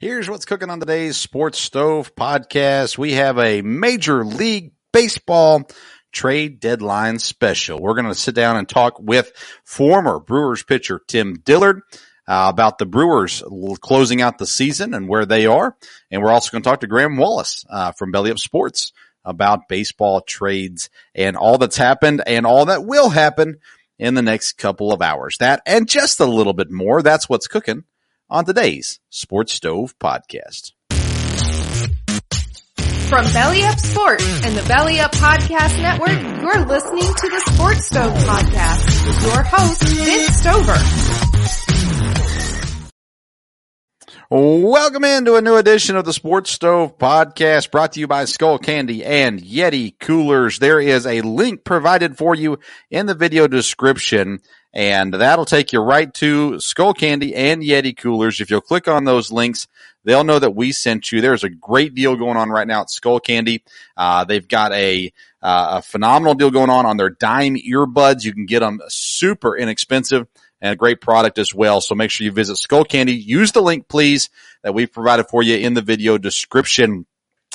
Here's what's cooking on today's Sports Stove podcast. We have a Major League Baseball trade deadline special. We're going to sit down and talk with former Brewers pitcher Tim Dillard uh, about the Brewers closing out the season and where they are. And we're also going to talk to Graeme Wallace uh, from Belly Up Sports about baseball trades and all that's happened and all that will happen in the next couple of hours. That and just a little bit more. That's what's cooking on today's Sports Stove podcast. From Belly Up Sports and the Belly Up Podcast Network, you're listening to the Sports Stove Podcast with your host, Vince Stover. Welcome into a new edition of the Sports Stove Podcast brought to you by Skull Candy and Yeti Coolers. There is a link provided for you in the video description and that'll take you right to Skull Candy and Yeti Coolers. If you'll click on those links, they'll know that we sent you. There's a great deal going on right now at Skull Candy. Uh, they've got a, uh, a phenomenal deal going on on their dime earbuds. You can get them super inexpensive and a great product as well. So make sure you visit Skull Candy. Use the link, please, that we've provided for you in the video description.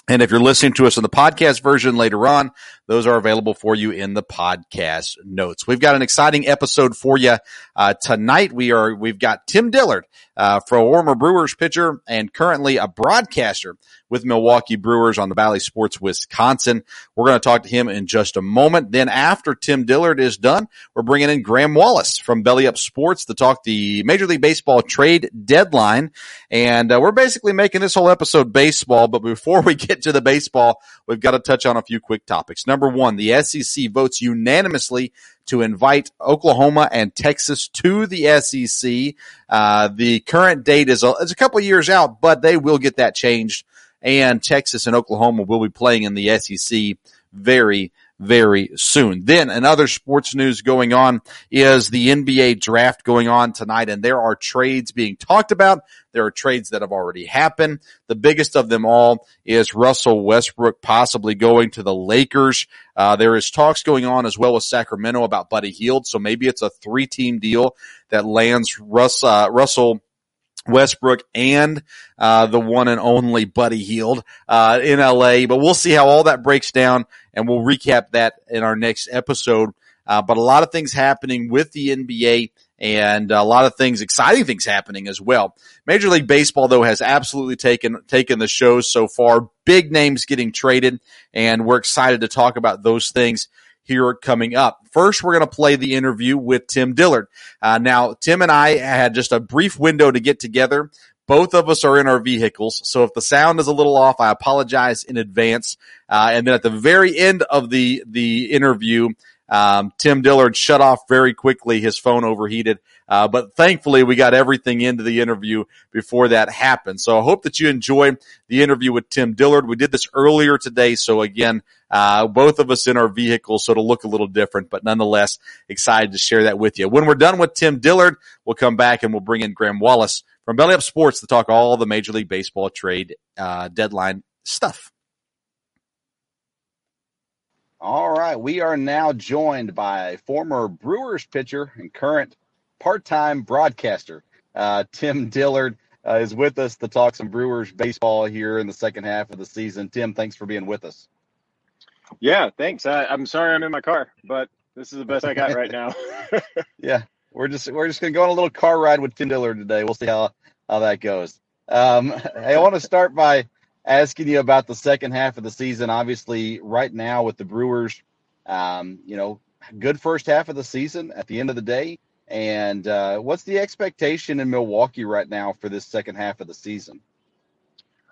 And if you're listening to us in the podcast version later on, those are available for you in the podcast notes. We've got an exciting episode for you uh, tonight. We are we've got Tim Dillard, uh, former Brewers pitcher and currently a broadcaster with Milwaukee Brewers on the Bally Sports Wisconsin. We're going to talk to him in just a moment. Then after Tim Dillard is done, we're bringing in Graeme Wallace from Belly Up Sports to talk the Major League Baseball trade deadline. And uh, we're basically making this whole episode baseball. But before we get to the baseball, we've got to touch on a few quick topics. Number one, the SEC votes unanimously to invite Oklahoma and Texas to the SEC. Uh, the current date is a, is a couple years out, but they will get that changed. And Texas and Oklahoma will be playing in the SEC very, very soon. Then another sports news going on is the NBA draft going on tonight and there are trades being talked about. There are trades that have already happened. The biggest of them all is Russell Westbrook possibly going to the Lakers. Uh, there is talks going on as well with Sacramento about Buddy Hield. So maybe it's a three team deal that lands Russ, uh, Russell Westbrook and uh, the one and only Buddy Hield uh, in LA. But we'll see how all that breaks down, and we'll recap that in our next episode. Uh, but a lot of things happening with the NBA and a lot of things, exciting things happening as well. Major League Baseball though has absolutely taken, taken the shows so far. Big names getting traded and we're excited to talk about those things here coming up. First, we're going to play the interview with Tim Dillard. Uh, now, Tim and I had just a brief window to get together. Both of us are in our vehicles, so if the sound is a little off, I apologize in advance. Uh, and then at the very end of the the interview, um, Tim Dillard shut off very quickly. His phone overheated. Uh, but thankfully we got everything into the interview before that happened. So I hope that you enjoy the interview with Tim Dillard. We did this earlier today. So again, uh, both of us in our vehicles, so it'll look a little different, but nonetheless excited to share that with you. When we're done with Tim Dillard, we'll come back and we'll bring in Graeme Wallace from Belly Up Sports to talk all the Major League Baseball trade, uh, deadline stuff. All right, we are now joined by former Brewers pitcher and current part-time broadcaster uh, Tim Dillard uh, is with us to talk some Brewers baseball here in the second half of the season. Tim, thanks for being with us. Yeah, thanks. I, I'm sorry I'm in my car, but this is the best I got right now. yeah, we're just we're just gonna go on a little car ride with Tim Dillard today. We'll see how how that goes. Um, I want to start by asking you about the second half of the season. Obviously, right now with the Brewers, um, you know, good first half of the season at the end of the day. And uh, what's the expectation in Milwaukee right now for this second half of the season?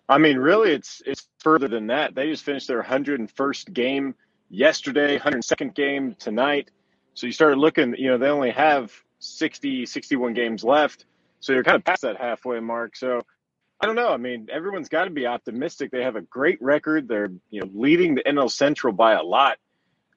I mean, really, it's it's further than that. They just finished their 101st game yesterday, 102nd game tonight. So you started looking, you know, they only have 60, 61 games left. So you're kind of past that halfway mark. So I don't know. I mean, everyone's got to be optimistic. They have a great record. They're you know leading the NL Central by a lot.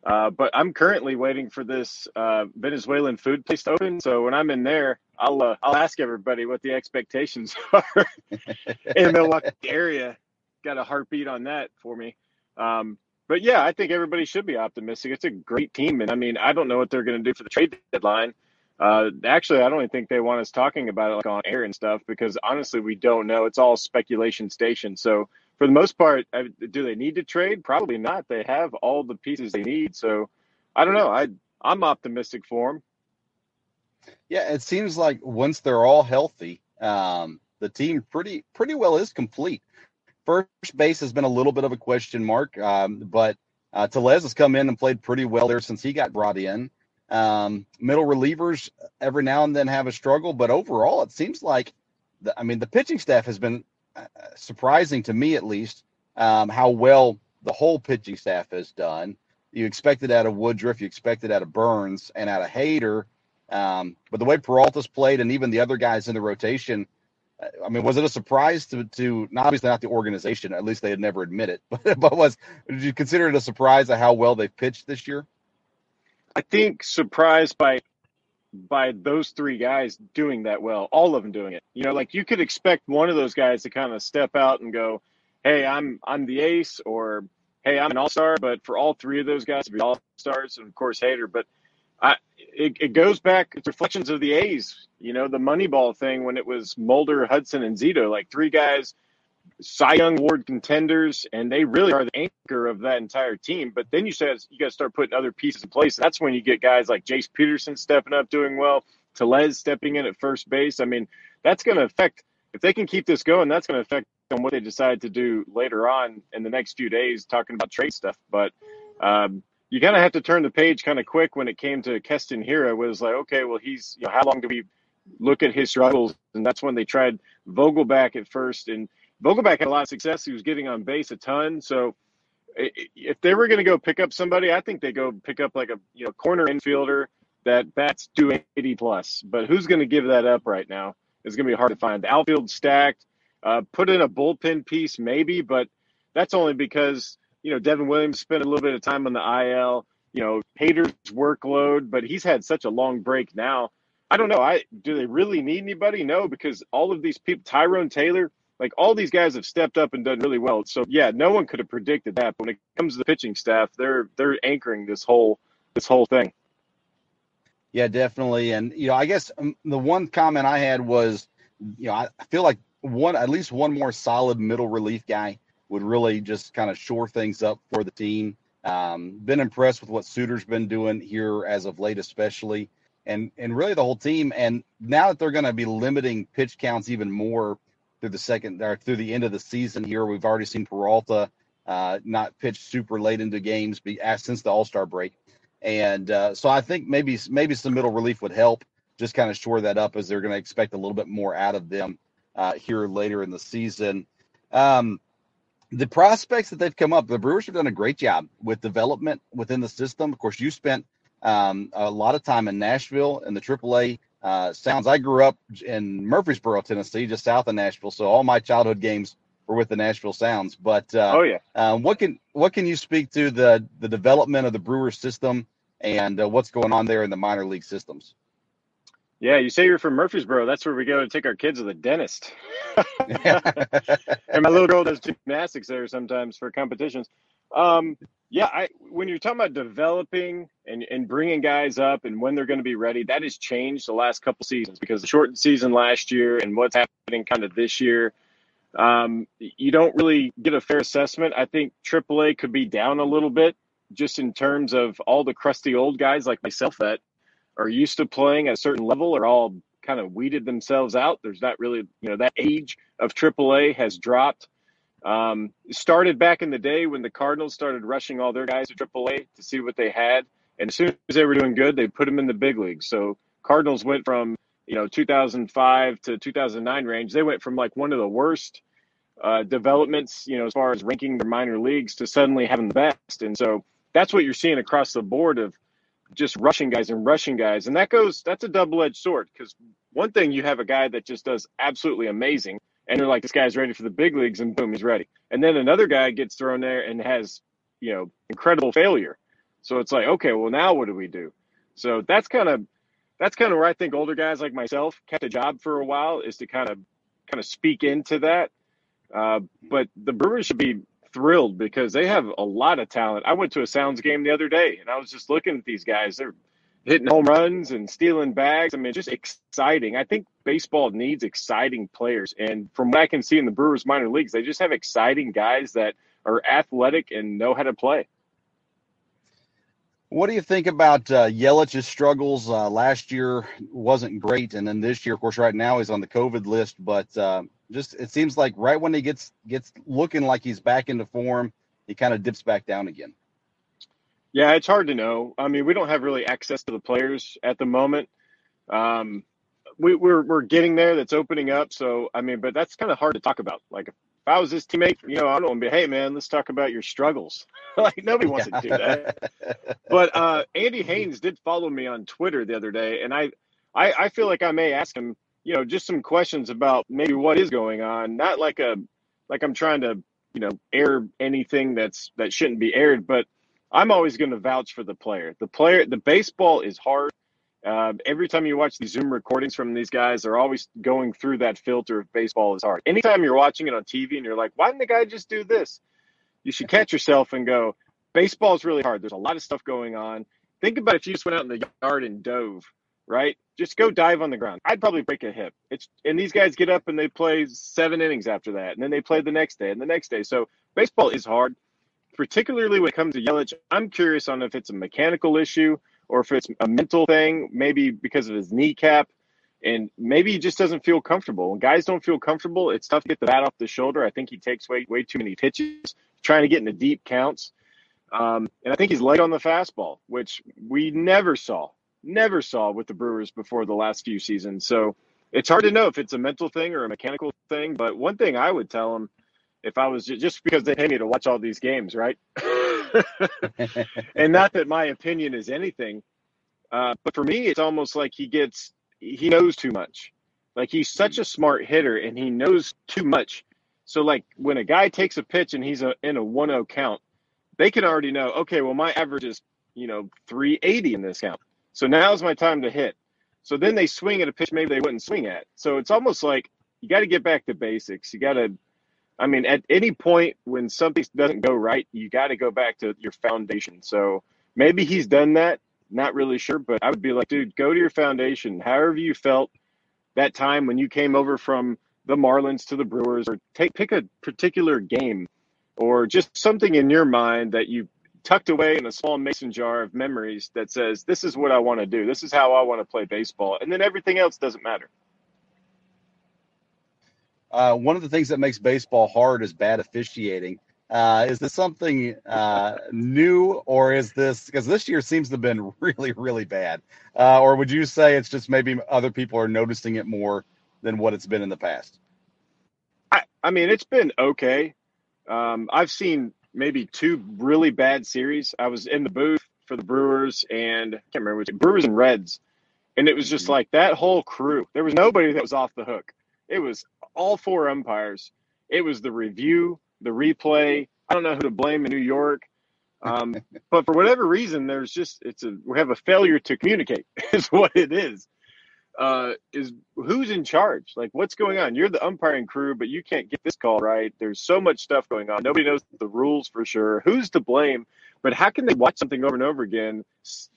Uh, but I'm currently waiting for this uh, Venezuelan food place to open. So when I'm in there, I'll uh, I'll ask everybody what the expectations are in the Milwaukee area. Got a heartbeat on that for me. Um, but yeah, I think everybody should be optimistic. It's a great team, and I mean, I don't know what they're going to do for the trade deadline. Uh, actually, I don't even think they want us talking about it like on air and stuff because honestly, we don't know. It's all speculation station. So for the most part, do they need to trade? Probably not. They have all the pieces they need. So I don't know. I I'm optimistic for them. Yeah, it seems like once they're all healthy, um, the team pretty pretty well is complete. First base has been a little bit of a question mark, um, but uh, Tellez has come in and played pretty well there since he got brought in. Um, middle relievers every now and then have a struggle, but overall, it seems like the, I mean the pitching staff has been uh, surprising to me at least um, how well the whole pitching staff has done. You expected out of Woodruff, you expected out of Burns, and out of Hader. Um, but the way Peralta's played, and even the other guys in the rotation, uh, I mean, was it a surprise to to not obviously not the organization? At least they had never admitted, but but was did you consider it a surprise at how well they've pitched this year? I think surprised by by those three guys doing that well, all of them doing it. You know, like you could expect one of those guys to kind of step out and go, "Hey, I'm I'm the ace," or "Hey, I'm an all star." But for all three of those guys to be all stars, and of course Hader, but I it, it goes back it's reflections of the A's. You know, the Moneyball thing when it was Mulder, Hudson, and Zito, like three guys Cy Young Award contenders, and they really are the anchor of that entire team. But then you said you got to start putting other pieces in place. That's when you get guys like Jace Peterson stepping up, doing well, Tellez stepping in at first base. I mean, that's going to affect if they can keep this going. That's going to affect on what they decide to do later on in the next few days, talking about trade stuff. But um, you kind of have to turn the page kind of quick when it came to Keston Hiura. It was like, okay, well, he's you know, how long do we look at his struggles? And that's when they tried Vogelbach at first and Vogelbach had a lot of success. He was getting on base a ton. So if they were going to go pick up somebody, I think they go pick up like a you know corner infielder that bats 280 plus. But who's going to give that up right now? It's going to be hard to find. The outfield stacked. Uh, put in a bullpen piece maybe, but that's only because you know Devin Williams spent a little bit of time on the IL. You know Hader's workload, but he's had such a long break now. I don't know. I do they really need anybody? No, because all of these people, Tyrone Taylor, like all these guys have stepped up and done really well. So yeah, no one could have predicted that. But when it comes to the pitching staff, they're they're anchoring this whole this whole thing. Yeah, definitely. And you know, I guess um, the one comment I had was, you know, I feel like one at least one more solid middle relief guy would really just kind of shore things up for the team. Um, been impressed with what Suter's been doing here as of late, especially, and and really the whole team. And now that they're going to be limiting pitch counts even more through the second or through the end of the season here. We've already seen Peralta uh, not pitch super late into games be, since the All Star break, and uh, so I think maybe maybe some middle relief would help just kind of shore that up as they're going to expect a little bit more out of them uh, here later in the season. Um, the prospects that they've come up, the Brewers have done a great job with development within the system. Of course, you spent um, a lot of time in Nashville in the AAA uh, sounds. I grew up in Murfreesboro, Tennessee, just south of Nashville, so all my childhood games were with the Nashville Sounds. But uh, oh yeah, um, what can what can you speak to the the development of the Brewers system and uh, what's going on there in the minor league systems? Yeah, you say you're from Murfreesboro. That's where we go to take our kids to the dentist. and my little girl does gymnastics there sometimes for competitions. Um, yeah, I when you're talking about developing and, and bringing guys up and when they're going to be ready, that has changed the last couple seasons because the shortened season last year and what's happening kind of this year. Um, you don't really get a fair assessment. I think AAA could be down a little bit just in terms of all the crusty old guys like myself that are used to playing at a certain level are all kind of weeded themselves out. There's not really, you know, that age of AAA has dropped. Um, started back in the day when the Cardinals started rushing all their guys to AAA to see what they had, and as soon as they were doing good, they put them in the big leagues. So Cardinals went from you know 2005 to 2009 range. They went from like one of the worst uh, developments, you know, as far as ranking their minor leagues to suddenly having the best. And so that's what you're seeing across the board of just rushing guys and rushing guys, and that goes that's a double edged sword because one thing you have a guy that just does absolutely amazing, and they're like, this guy's ready for the big leagues, and boom, he's ready. And then another guy gets thrown there and has, you know, incredible failure. So it's like, okay, well now what do we do? So that's kind of that's kind of where I think older guys like myself kept a job for a while is to kind of kind of speak into that. Uh, but the Brewers should be thrilled because they have a lot of talent. I went to a Sounds game the other day and I was just looking at these guys. They're hitting home runs and stealing bags. I mean, just exciting. I think baseball needs exciting players. And from what I can see in the Brewers minor leagues, they just have exciting guys that are athletic and know how to play. What do you think about uh, Yelich's struggles? Uh, last year wasn't great, and then this year, of course, right now he's on the COVID list. But uh, just it seems like right when he gets gets looking like he's back into form, he kind of dips back down again. Yeah, it's hard to know. I mean, we don't have really access to the players at the moment. Um, we, are we're, we're getting there. That's opening up. So I mean, but that's kind of hard to talk about. Like if I was his teammate, you know, I don't want to be, hey man, let's talk about your struggles. like nobody wants yeah. to do that. but uh, Andy Haines did follow me on Twitter the other day, and I, I, I feel like I may ask him, you know, just some questions about maybe what is going on. Not like a, like I'm trying to, you know, air anything that's that shouldn't be aired, but I'm always going to vouch for the player. The player, the baseball is hard. Uh, every time you watch these Zoom recordings from these guys, they're always going through that filter of baseball is hard. Anytime you're watching it on TV and you're like, why didn't the guy just do this? You should catch yourself and go, baseball is really hard. There's a lot of stuff going on. Think about if you just went out in the yard and dove, right? Just go dive on the ground. I'd probably break a hip. It's and these guys get up and they play seven innings after that, and then they play the next day and the next day. So baseball is hard, particularly when it comes to Yelich. I'm curious on if it's a mechanical issue or if it's a mental thing, maybe because of his kneecap, and maybe he just doesn't feel comfortable. When guys don't feel comfortable, it's tough to get the bat off the shoulder. I think he takes way way too many pitches, trying to get into deep counts, um, and I think he's light on the fastball, which we never saw, never saw with the Brewers before the last few seasons. So it's hard to know if it's a mental thing or a mechanical thing. But one thing I would tell him if I was just because they pay me to watch all these games, right? and not that my opinion is anything, uh, but for me, it's almost like he gets he knows too much. Like he's such a smart hitter and he knows too much. So like when a guy takes a pitch and he's a, in a 1-0 count, they can already know, okay, well my average is, you know, 380 in this count. So now's my time to hit. So then they swing at a pitch maybe they wouldn't swing at. So it's almost like you got to get back to basics. You got to I mean, at any point when something doesn't go right, you got to go back to your foundation. So maybe he's done that. Not really sure, but I would be like, dude, go to your foundation. However you felt that time when you came over from the Marlins to the Brewers, or take pick a particular game, or just something in your mind that you tucked away in a small mason jar of memories that says, "This is what I want to do. This is how I want to play baseball," and then everything else doesn't matter. Uh, one of the things that makes baseball hard is bad officiating. Uh, is this something uh, new, or is this because this year seems to have been really, really bad? Uh, or would you say it's just maybe other people are noticing it more than what it's been in the past? I, I mean, it's been okay. Um, I've seen maybe two really bad series. I was in the booth for the Brewers and I can't remember which Brewers and Reds, and it was just mm-hmm. like that whole crew. There was nobody that was off the hook. It was all four umpires. It was the review, the replay. I don't know who to blame in New York. Um, but for whatever reason, there's just it's a we have a failure to communicate is what it is. Uh, is who's in charge? Like what's going on? You're the umpiring crew, but you can't get this call right. There's so much stuff going on. Nobody knows the rules for sure. Who's to blame? But how can they watch something over and over again?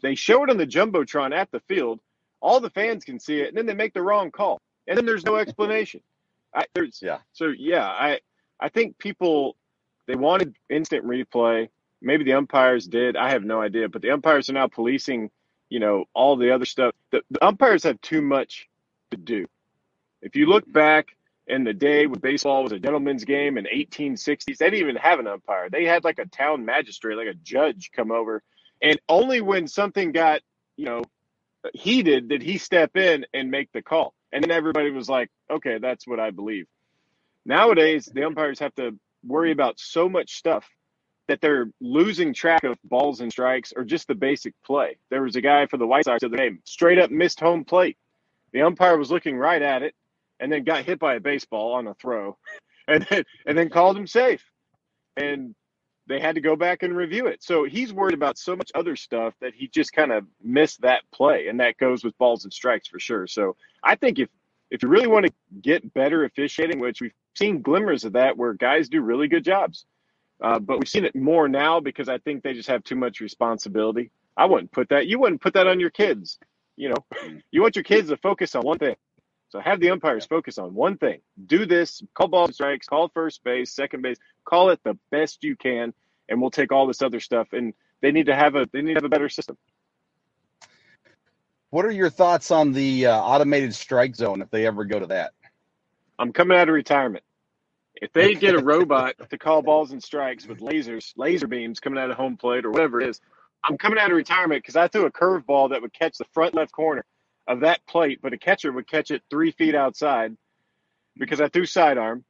They show it on the jumbotron at the field. All the fans can see it, and then they make the wrong call and then there's no explanation. I, there's yeah. So yeah, I I think people they wanted instant replay. Maybe the umpires did. I have no idea, but the umpires are now policing. You know all the other stuff. The, the umpires have too much to do. If you look back in the day when baseball was a gentleman's game in 1860s, they didn't even have an umpire. They had like a town magistrate, like a judge, come over, and only when something got you know heated did he step in and make the call. And then everybody was like, okay, that's what I believe. Nowadays, the umpires have to worry about so much stuff that they're losing track of balls and strikes or just the basic play. There was a guy for the White Sox of the day, straight up missed home plate. The umpire was looking right at it, and then got hit by a baseball on a throw, and then and then called him safe, and they had to go back and review it. So he's worried about so much other stuff that he just kind of missed that play, and that goes with balls and strikes for sure. So I think if if you really want to get better officiating, which we've seen glimmers of that, where guys do really good jobs, uh, but we've seen it more now because I think they just have too much responsibility. I wouldn't put that. You wouldn't put that on your kids. You know, you want your kids to focus on one thing. So have the umpires focus on one thing. Do this, call balls and strikes, call first base, second base, call it the best you can, and we'll take all this other stuff. And they need to have a they need to have a better system. What are your thoughts on the uh, automated strike zone if they ever go to that? I'm coming out of retirement. If they get a robot to call balls and strikes with lasers, laser beams coming out of home plate or whatever it is, I'm coming out of retirement because I threw a curveball that would catch the front left corner of that plate, but a catcher would catch it three feet outside because I threw sidearm.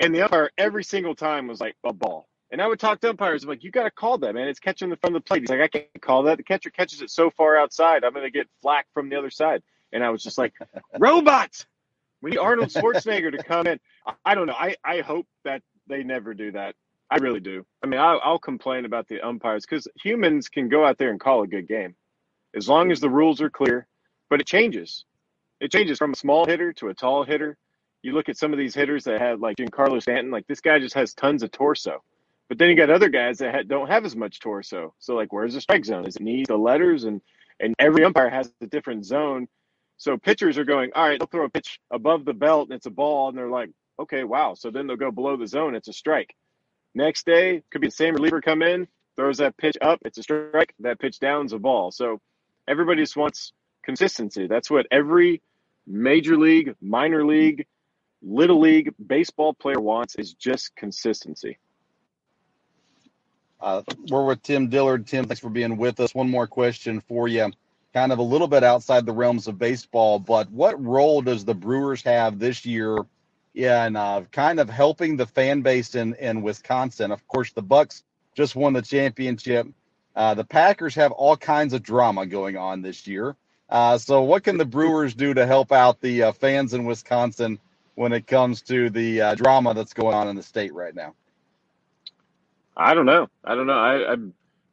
And the umpire every single time was like a ball. And I would talk to umpires. I'm like, you got to call that, man. It's catching the front of the plate. He's like, I can't call that. The catcher catches it so far outside, I'm going to get flack from the other side. And I was just like, robots. We need Arnold Schwarzenegger to come in. I don't know. I, I hope that they never do that. I really do. I mean, I'll, I'll complain about the umpires because humans can go out there and call a good game as long as the rules are clear. But it changes. It changes from a small hitter to a tall hitter. You look at some of these hitters that have like Giancarlo Stanton, like this guy just has tons of torso. But then you got other guys that ha- don't have as much torso. So like, where's the strike zone? Is it knees, the letters, and and every umpire has a different zone. So pitchers are going, all right, they'll throw a pitch above the belt and it's a ball, and they're like, okay, wow. So then they'll go below the zone, it's a strike. Next day, could be the same reliever come in, throws that pitch up, it's a strike. That pitch down's a ball. So everybody just wants consistency. That's what every major league, minor league, little league baseball player wants is just consistency. Uh, we're with Tim Dillard. Tim, thanks for being with us. One more question for you, kind of a little bit outside the realms of baseball, but what role does the Brewers have this year in uh, kind of helping the fan base in, in Wisconsin? Of course, the Bucks just won the championship. Uh, the Packers have all kinds of drama going on this year. Uh, so, what can the Brewers do to help out the uh, fans in Wisconsin when it comes to the uh, drama that's going on in the state right now? I don't know. I don't know. I, I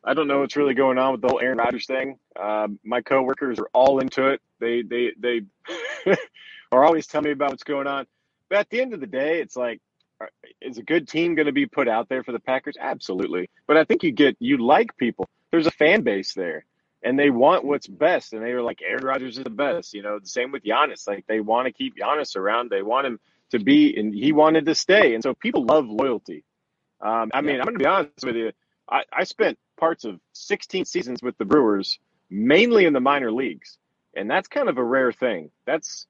I don't know what's really going on with the whole Aaron Rodgers thing. Um, my coworkers are all into it. They they they are always telling me about what's going on. But at the end of the day, it's like, is a good team going to be put out there for the Packers? Absolutely. But I think you get you like people. There's a fan base there, and they want what's best. And they were like, Aaron Rodgers is the best. You know, the same with Giannis. Like they want to keep Giannis around. They want him to be, and he wanted to stay. And so people love loyalty. Um, I mean, I'm going to be honest with you. I, I spent parts of 16 seasons with the Brewers, mainly in the minor leagues. And that's kind of a rare thing. That's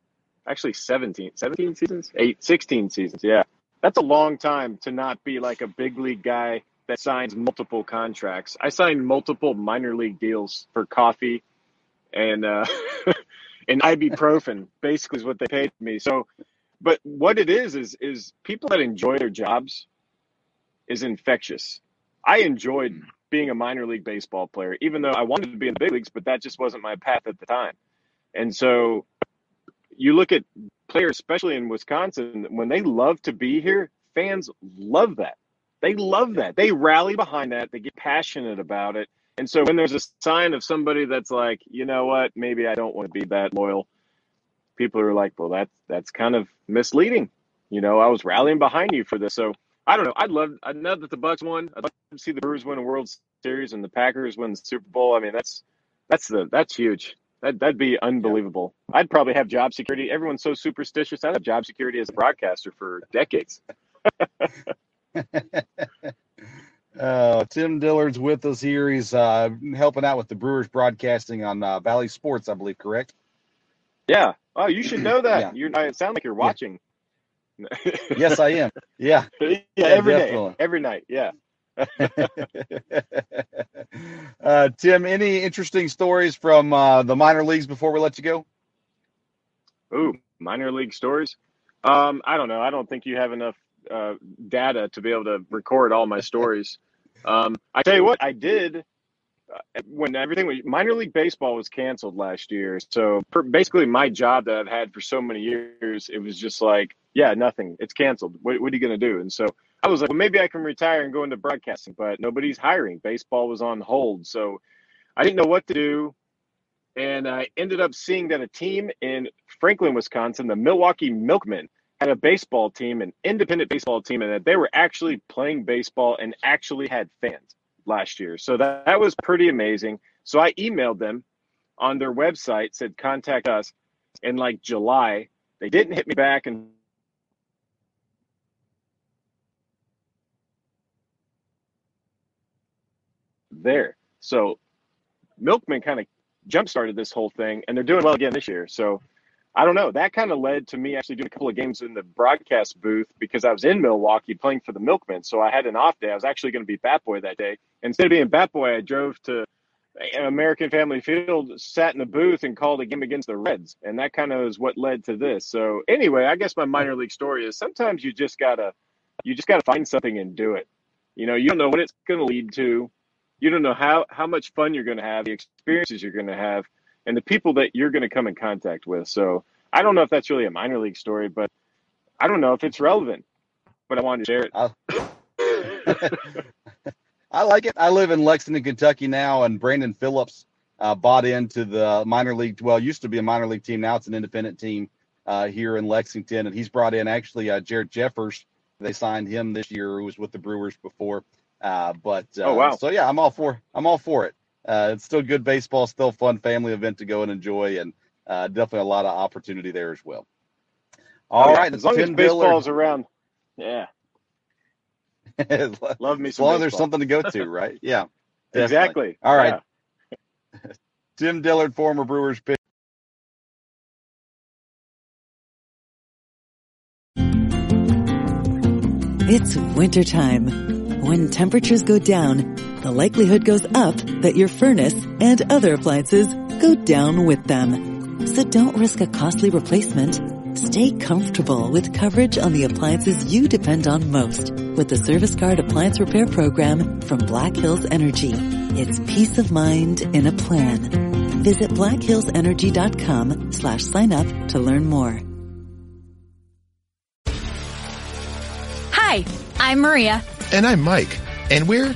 actually 17, 17 seasons? Eight, 16 seasons. Yeah. That's a long time to not be like a big league guy that signs multiple contracts. I signed multiple minor league deals for coffee and, uh, and ibuprofen basically is what they paid me. So, but what it is, is, is people that enjoy their jobs is infectious. I enjoyed being a minor league baseball player, even though I wanted to be in the big leagues, but that just wasn't my path at the time. And so you look at players, especially in Wisconsin, when they love to be here, fans love that. They love that. They rally behind that. They get passionate about it. And so when there's a sign of somebody that's like, you know what, maybe I don't want to be that loyal, people are like, well, that's that's kind of misleading. You know, I was rallying behind you for this. So I don't know. I'd love. I'd love that the Bucks won. I'd love to see the Brewers win a World Series and the Packers win the Super Bowl. I mean, that's that's the that's huge. That that'd be unbelievable. Yeah. I'd probably have job security. Everyone's so superstitious. I'd have job security as a broadcaster for decades. uh, Tim Dillard's with us here. He's uh, helping out with the Brewers broadcasting on uh, Bally Sports, I believe. Correct? Yeah. Oh, you should know that. yeah. You. It sounds like you're watching. Yeah yes, I am. Yeah. yeah, yeah every day, every night. Yeah. uh, Tim, any interesting stories from uh, the minor leagues before we let you go? Ooh, minor league stories. Um, I don't know. I don't think you have enough uh, data to be able to record all my stories. Um, I tell you what, I did when everything was minor league baseball was canceled last year. So basically, my job that I've had for so many years, it was just like, yeah, nothing. It's canceled. What, what are you going to do? And so I was like, well, maybe I can retire and go into broadcasting, but nobody's hiring. Baseball was on hold, so I didn't know what to do. And I ended up seeing that a team in Franklin, Wisconsin, the Milwaukee Milkmen, had a baseball team, an independent baseball team, and that they were actually playing baseball and actually had fans last year. So that, that was pretty amazing. So I emailed them on their website, said contact us in like July. They didn't hit me back and there. So Milkman kind of jump started this whole thing and they're doing well again this year. So I don't know. That kind of led to me actually doing a couple of games in the broadcast booth because I was in Milwaukee playing for the Milkmen. So I had an off day. I was actually going to be Bat Boy that day. Instead of being Bat Boy, I drove to American Family Field, sat in the booth, and called a game against the Reds. And that kind of is what led to this. So anyway, I guess my minor league story is sometimes you just gotta you just gotta find something and do it. You know, you don't know what it's going to lead to. You don't know how how much fun you're going to have, the experiences you're going to have and the people that you're going to come in contact with. So I don't know if that's really a minor league story, but I don't know if it's relevant. But I wanted to share it. I like it. I live in Lexington, Kentucky now, and Brandon Phillips uh, bought into the minor league. Well, used to be a minor league team. Now it's an independent team uh, here in Lexington, and he's brought in actually uh, Jared Jeffers. They signed him this year, who was with the Brewers before. Uh, but oh wow! So yeah, I'm all for I'm all for it uh, it's still good baseball, still a fun family event to go and enjoy, and uh, definitely a lot of opportunity there as well. All oh, right, as long as baseball's around, yeah. Love me. As long as there's something to go to, right? Yeah, exactly. All right. Yeah. Tim Dillard, former Brewers pitcher. It's wintertime when temperatures go down, the likelihood goes up that your furnace and other appliances go down with them. So don't risk a costly replacement. Stay comfortable with coverage on the appliances you depend on most with the Service Guard Appliance Repair Program from Black Hills Energy. It's peace of mind in a plan. Visit blackhillsenergy.com slash sign up to learn more. Hi, I'm Maria. And I'm Mike. And we're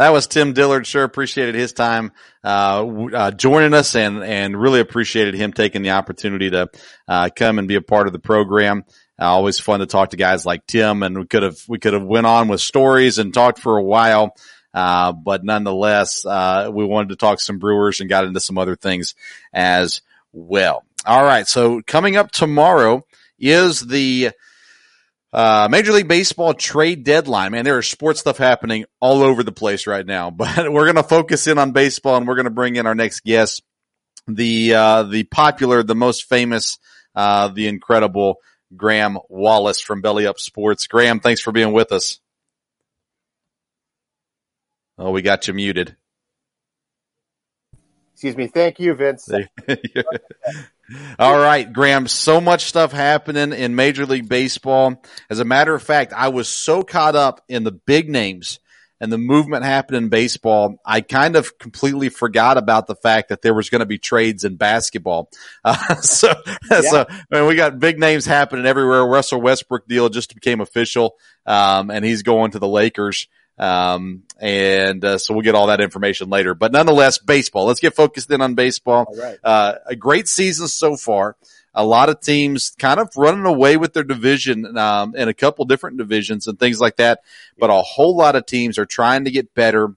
That was Tim Dillard. Sure appreciated his time uh, uh, joining us, and and really appreciated him taking the opportunity to uh, come and be a part of the program. Uh, always fun to talk to guys like Tim, and we could have we could have went on with stories and talked for a while. Uh, but nonetheless, uh, we wanted to talk some Brewers and got into some other things as well. All right. So coming up tomorrow is the uh, Major League Baseball trade deadline. Man, there is sports stuff happening all over the place right now, but we're going to focus in on baseball and we're going to bring in our next guest, the, uh, the popular, the most famous, uh, the incredible Graeme Wallace from Belly Up Sports. Graeme, thanks for being with us. Oh, we got you muted. Excuse me. Thank you, Vince. All right, Graeme, so much stuff happening in Major League Baseball. As a matter of fact, I was so caught up in the big names and the movement happening in baseball, I kind of completely forgot about the fact that there was going to be trades in basketball. Uh, so, yeah. so I mean, we got big names happening everywhere. Russell Westbrook deal just became official, um, and he's going to the Lakers. Um, and uh, so we'll get all that information later. But nonetheless, baseball. Let's get focused in on baseball. All right. Uh, a great season so far. A lot of teams kind of running away with their division um, in a couple different divisions and things like that. But a whole lot of teams are trying to get better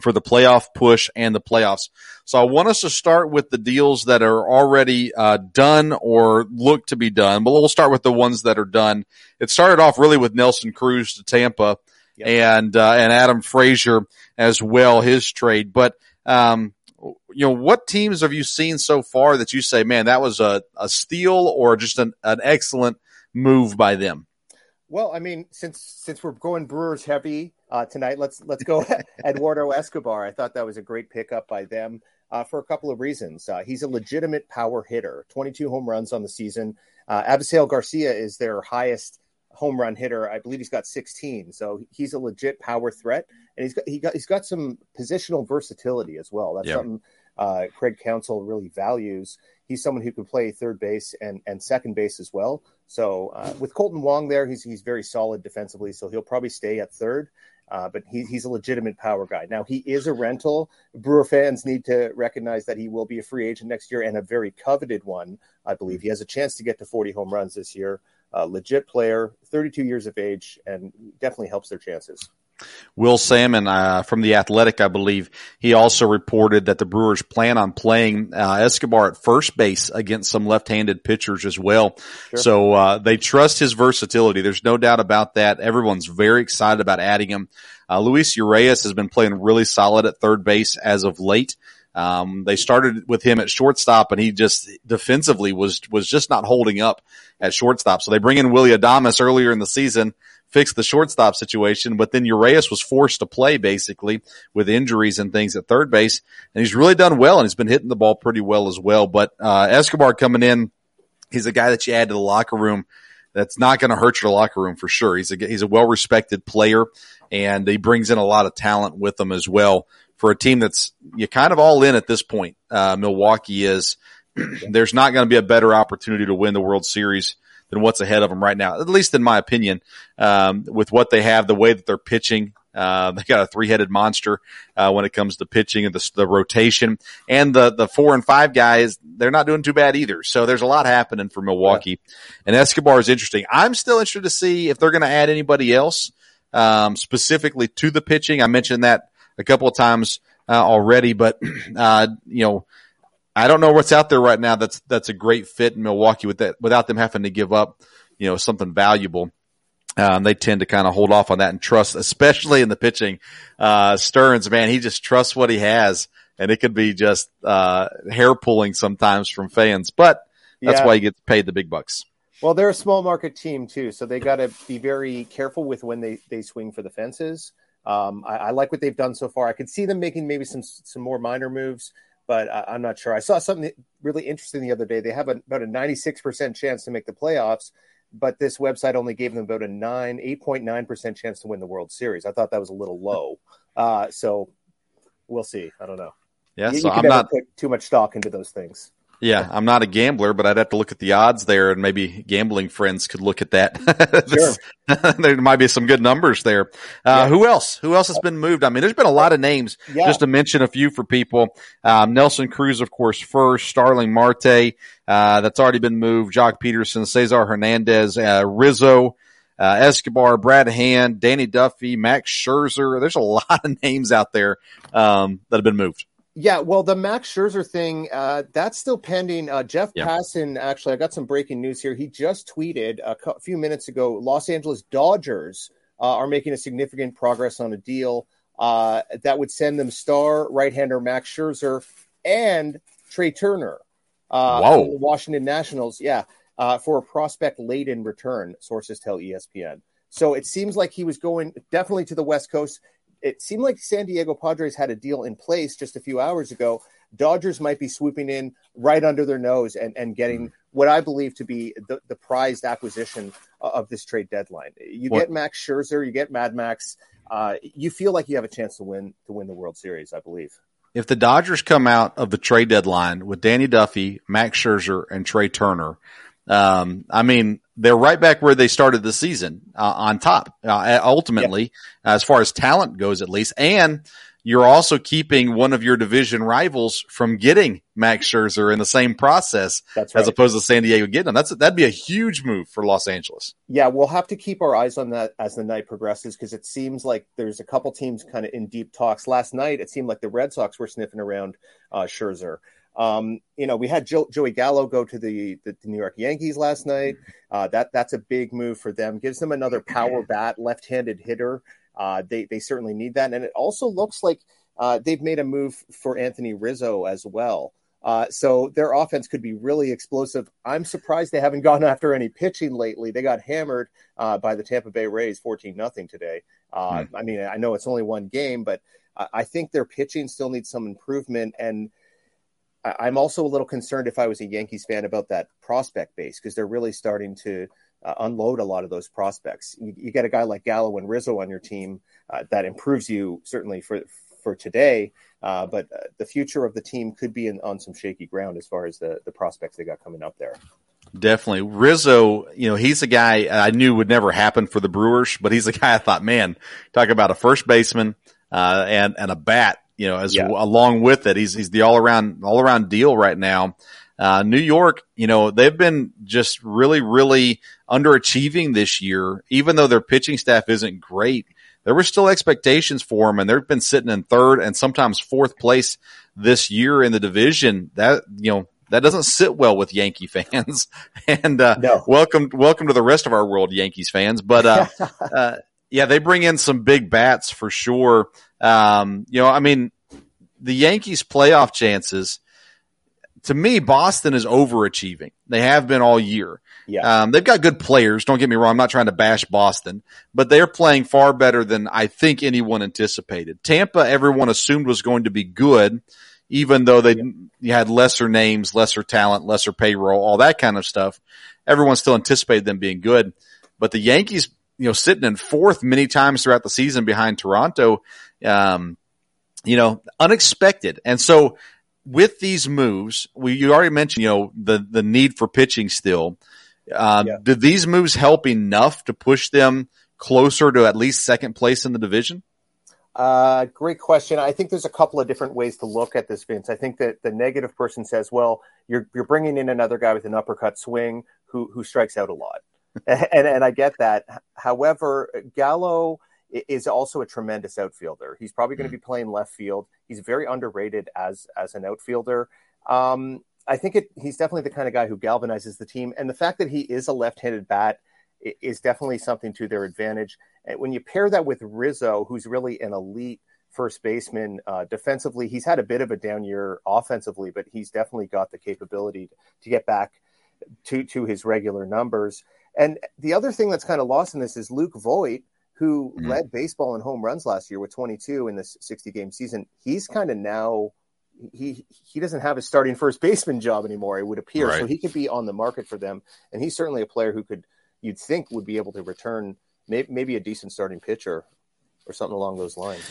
for the playoff push and the playoffs. So I want us to start with the deals that are already uh, done or look to be done. But we'll start with the ones that are done. It started off really with Nelson Cruz to Tampa and uh, and Adam Frazier as well his trade. But um, you know, what teams have you seen so far that you say, man, that was a, a steal or just an, an excellent move by them? Well, I mean, since since we're going Brewers heavy uh, tonight, let's let's go Eduardo Escobar. I thought that was a great pickup by them uh, for a couple of reasons. Uh, he's a legitimate power hitter, 22 home runs on the season. Uh, Avisail Garcia is their highest home run hitter. I believe he's got 16. So he's a legit power threat, and he's got he got he's got some positional versatility as well. That's something uh, Craig Counsell really values. He's someone who can play third base and, and second base as well. So uh, with Kolten Wong there, he's he's very solid defensively. So he'll probably stay at third. Uh, but he, he's a legitimate power guy. Now he is a rental. Brewer fans need to recognize that he will be a free agent next year and a very coveted one. I believe he has a chance to get to 40 home runs this year. Uh, legit player, 32 years of age, and definitely helps their chances. Will Sammon uh, from the Athletic, I believe, he also reported that the Brewers plan on playing uh, Escobar at first base against some left-handed pitchers as well. Sure. So uh, they trust his versatility. There's no doubt about that. Everyone's very excited about adding him. Uh, Luis Urias has been playing really solid at third base as of late. Um, they started with him at shortstop and he just defensively was, was just not holding up at shortstop. So they bring in Willy Adames earlier in the season fix the shortstop situation, but then Urias was forced to play basically with injuries and things at third base. And he's really done well and he's been hitting the ball pretty well as well. But, uh, Escobar coming in, he's a guy that you add to the locker room that's not going to hurt your locker room for sure. He's a, he's a well respected player and he brings in a lot of talent with him as well for a team that's you kind of all in at this point. Uh, Milwaukee is, there's not going to be a better opportunity to win the World Series than what's ahead of them right now, at least in my opinion, um, with what they have, the way that they're pitching. Uh, they got a three-headed monster uh, when it comes to pitching and the, the, rotation, and the the four and five guys. They're not doing too bad either. So there's a lot happening for Milwaukee, yeah. and Escobar is interesting. I'm still interested to see if they're going to add anybody else um, specifically to the pitching. I mentioned that a couple of times uh, already, but uh, you know I don't know what's out there right now that's that's a great fit in Milwaukee with that without them having to give up, you know, something valuable. Um, they tend to kind of hold off on that and trust, especially in the pitching. Uh, Stearns, man, he just trusts what he has, and it could be just uh, hair pulling sometimes from fans, but that's yeah. why he gets paid the big bucks. Well, they're a small market team too, so they got to be very careful with when they they swing for the fences. Um, I, I, like what they've done so far. I could see them making maybe some some more minor moves but I, am not sure. I saw something really interesting the other day. They have a, about a 96% chance to make the playoffs, but this website only gave them about a 9, 8.9% chance to win the World Series. I thought that was a little low. Uh, so we'll see. I don't know. Yeah, you, so you I'm not put too much stock into those things. Yeah, I'm not a gambler, but I'd have to look at the odds there, and maybe gambling friends could look at that. sure. there might be some good numbers there. Uh, yeah. Who else? Who else has been moved? I mean, there's been a lot of names. Yeah. Just to mention a few for people: um, Nelson Cruz, of course, first. Starling Marte, uh, that's already been moved. Joc Pederson, Cesar Hernandez, uh, Rizzo. Uh, Escobar, Brad Hand, Danny Duffy, Max Scherzer. There's a lot of names out there um, that have been moved. Yeah, well, the Max Scherzer thing, uh, that's still pending. Uh, Jeff yeah. Passan, actually, I got some breaking news here. He just tweeted a few minutes ago Los Angeles Dodgers uh, are making a significant progress on a deal uh, that would send them star right hander Max Scherzer and Trea Turner. Uh, the Washington Nationals, yeah, uh, for a prospect late in return, sources tell ESPN. So it seems like he was going definitely to the West Coast it seemed like San Diego Padres had a deal in place just a few hours ago. Dodgers might be swooping in right under their nose and, and getting mm. what I believe to be the, the prized acquisition of this trade deadline. You what? get Max Scherzer, you get Mad Max. Uh, you feel like you have a chance to win to win the World Series, I believe. If the Dodgers come out of the trade deadline with Danny Duffy, Max Scherzer, and Trea Turner, um, I mean, they're right back where they started the season uh, on top, uh, ultimately, yeah. as far as talent goes, at least. And you're also keeping one of your division rivals from getting Max Scherzer in the same process right. as opposed to San Diego getting them. That's that'd be a huge move for Los Angeles. Yeah, we'll have to keep our eyes on that as the night progresses because it seems like there's a couple teams kind of in deep talks. Last night, it seemed like the Red Sox were sniffing around uh, Scherzer. Um, you know, we had Joe, Joey Gallo go to the, the, the, New York Yankees last night. Uh, that that's a big move for them. Gives them another power bat, left-handed hitter. Uh, they they certainly need that, and it also looks like uh, they've made a move for Anthony Rizzo as well. Uh, so their offense could be really explosive. I'm surprised they haven't gone after any pitching lately. They got hammered uh, by the Tampa Bay Rays, 14 nothing today. Uh, hmm. I mean, I know it's only one game, but I think their pitching still needs some improvement. And I'm also a little concerned if I was a Yankees fan about that prospect base because they're really starting to uh, unload a lot of those prospects. You, you, get a guy like Gallo and Rizzo on your team uh, that improves you certainly for for today, uh, but uh, the future of the team could be in, on some shaky ground as far as the the prospects they got coming up there. Definitely. Rizzo, you know, he's a guy I knew would never happen for the Brewers, but he's a guy I thought, man, talk about a first baseman, uh, and, and a bat, you know, as yeah. along with it. He's, he's the all around, all around deal right now. Uh, New York, you know, they've been just really, really underachieving this year, even though their pitching staff isn't great. There were still expectations for them, and they've been sitting in third and sometimes fourth place this year in the division. That you know that doesn't sit well with Yankee fans. and uh, no. welcome, welcome to the rest of our world, Yankees fans. But uh, uh, yeah, they bring in some big bats for sure. Um, you know, I mean, the Yankees' playoff chances to me, Boston is overachieving. They have been all year. Yeah. Um, they've got good players. Don't get me wrong. I'm not trying to bash Boston, but they're playing far better than I think anyone anticipated. Tampa, everyone assumed was going to be good, even though they yeah. had lesser names, lesser talent, lesser payroll, all that kind of stuff. Everyone still anticipated them being good, but the Yankees, you know, sitting in fourth many times throughout the season behind Toronto, um, you know, unexpected. And so with these moves, we you already mentioned, you know, the the need for pitching still. Uh, yeah. Did these moves help enough to push them closer to at least second place in the division? Uh, great question. I think there's a couple of different ways to look at this, Vince. I think that the negative person says, "Well, you're you're bringing in another guy with an uppercut swing who who strikes out a lot," and and I get that. However, Gallo is also a tremendous outfielder. He's probably going to mm-hmm. be playing left field. He's very underrated as as an outfielder. Um, I think it, he's definitely the kind of guy who galvanizes the team, and the fact that he is a left-handed bat is definitely something to their advantage. And when you pair that with Rizzo, who's really an elite first baseman uh, defensively, he's had a bit of a down year offensively, but he's definitely got the capability to get back to to his regular numbers. And the other thing that's kind of lost in this is Luke Voit, who mm-hmm. led baseball in home runs last year with 22 in this 60 game season. He's kind of now he he doesn't have a starting first baseman job anymore. It would appear right. so he could be on the market for them, and he's certainly a player who could you'd think would be able to return maybe a decent starting pitcher or something along those lines.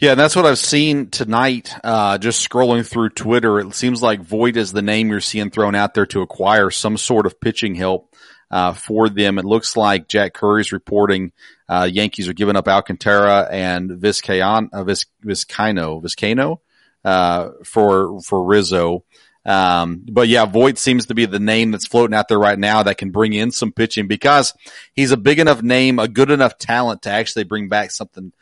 Yeah, and that's what I've seen tonight. Uh, just scrolling through Twitter, it seems like Voit is the name you're seeing thrown out there to acquire some sort of pitching help uh, for them. It looks like Jack Curry's reporting uh, Yankees are giving up Alcantara and Vizcaino, uh, Vizcaino, Vizcaino uh, for for Rizzo. Um, but yeah, Voit seems to be the name that's floating out there right now that can bring in some pitching because he's a big enough name, a good enough talent to actually bring back something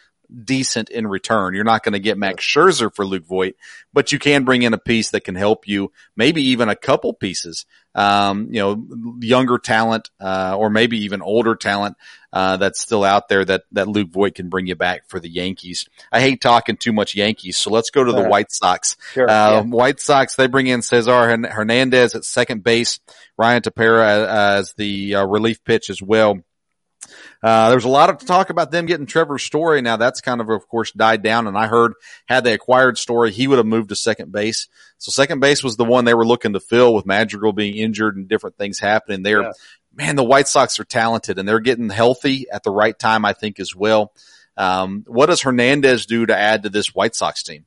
decent in return. You're not going to get Max Scherzer for Luke Voit, but you can bring in a piece that can help you, maybe even a couple pieces. Um, you know, younger talent, uh, or maybe even older talent, uh, that's still out there that, that Luke Voit can bring you back for the Yankees. I hate talking too much Yankees, so let's go to the White Sox. Sure, uh, yeah. White Sox, they bring in Cesar Hernandez at second base, Ryan Tepera as, as the uh, relief pitch as well. Uh, there was a lot of talk about them getting Trevor Story. Now that's kind of, of course, died down. And I heard had they acquired Story, he would have moved to second base. So second base was the one they were looking to fill with Madrigal being injured and different things happening there. Yeah. Man, the White Sox are talented and they're getting healthy at the right time, I think, as well. Um, what does Hernandez do to add to this White Sox team?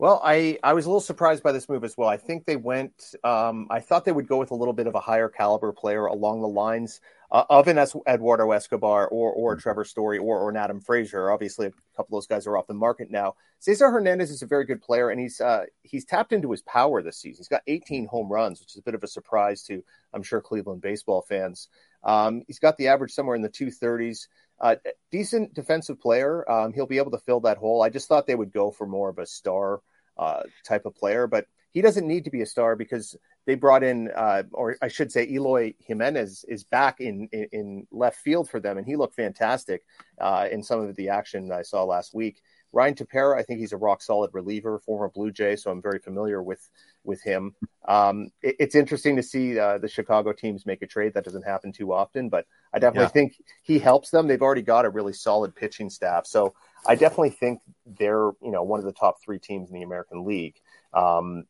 Well, I, I was a little surprised by this move as well. I think they went, um, I thought they would go with a little bit of a higher caliber player along the lines uh, of an Eduardo Escobar or or mm-hmm. Trevor Story or, or an Adam Frazier. Obviously, a couple of those guys are off the market now. Cesar Hernandez is a very good player, and he's uh, he's tapped into his power this season. He's got 18 home runs, which is a bit of a surprise to I'm sure Cleveland baseball fans. Um, he's got the average somewhere in the 230s. Uh, decent defensive player. Um, he'll be able to fill that hole. I just thought they would go for more of a star uh, type of player, but he doesn't need to be a star because they brought in, uh, or I should say, Eloy Jimenez is back in, in, in left field for them, and he looked fantastic uh, in some of the action I saw last week. Ryan Tepera, I think he's a rock solid reliever, former Blue Jay, so I'm very familiar with with him. Um, it, it's interesting to see uh, the Chicago teams make a trade that doesn't happen too often, but I definitely yeah. think he helps them. They've already got a really solid pitching staff, so I definitely think they're you know one of the top three teams in the American League. Um,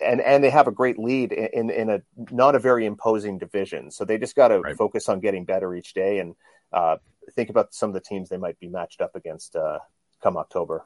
and and they have a great lead in in a not a very imposing division. So they just got to right. focus on getting better each day and uh, think about some of the teams they might be matched up against uh, come October.